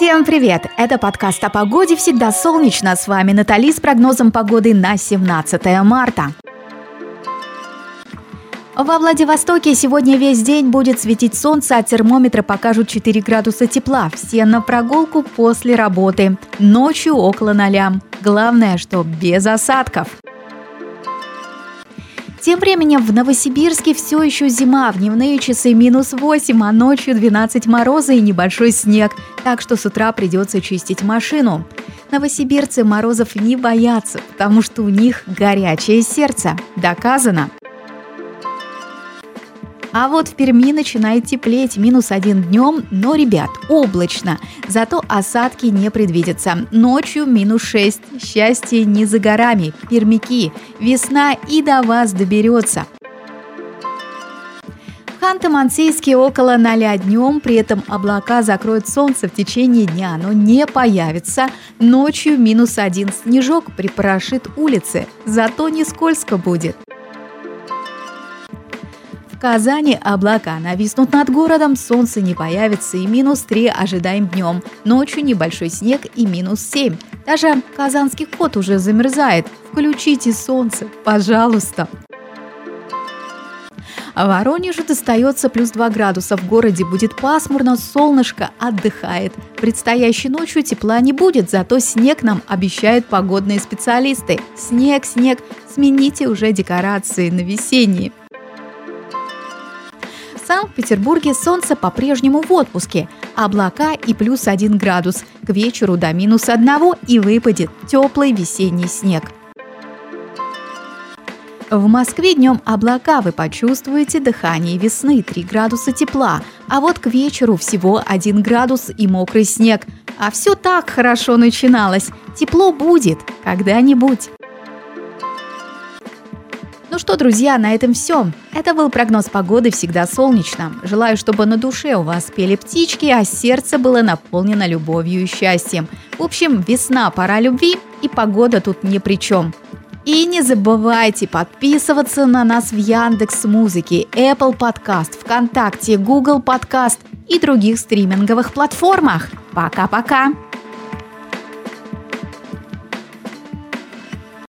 Всем привет! Это подкаст о погоде «Всегда солнечно». С вами Натали с прогнозом погоды на 17 марта. Во Владивостоке сегодня весь день будет светить солнце, а термометры покажут 4 градуса тепла. Все на прогулку после работы. Ночью около ноля. Главное, что без осадков. Тем временем в Новосибирске все еще зима, в дневные часы минус 8, а ночью 12 мороза и небольшой снег, так что с утра придется чистить машину. Новосибирцы морозов не боятся, потому что у них горячее сердце. Доказано. А вот в Перми начинает теплеть минус один днем, но, ребят, облачно. Зато осадки не предвидятся. Ночью минус 6. Счастье не за горами. Пермяки. Весна и до вас доберется. Ханты-Мансийске около 0 днем, при этом облака закроют солнце в течение дня, но не появится. Ночью минус один снежок припорошит улицы, зато не скользко будет. Казани облака нависнут над городом, солнце не появится и минус 3 ожидаем днем. Ночью небольшой снег и минус 7. Даже казанский кот уже замерзает. Включите солнце, пожалуйста. Воронежу достается плюс 2 градуса. В городе будет пасмурно, солнышко отдыхает. Предстоящей ночью тепла не будет, зато снег нам обещают погодные специалисты. Снег, снег, смените уже декорации на весенние. Санкт-Петербурге солнце по-прежнему в отпуске, облака и плюс 1 градус, к вечеру до минус 1 и выпадет теплый весенний снег. В Москве днем облака вы почувствуете дыхание весны 3 градуса тепла, а вот к вечеру всего 1 градус и мокрый снег. А все так хорошо начиналось. Тепло будет когда-нибудь. Что, друзья, на этом все. Это был прогноз погоды «Всегда солнечно». Желаю, чтобы на душе у вас пели птички, а сердце было наполнено любовью и счастьем. В общем, весна, пора любви, и погода тут ни при чем. И не забывайте подписываться на нас в Яндекс Музыке, Apple Podcast, ВКонтакте, Google Podcast и других стриминговых платформах. Пока-пока!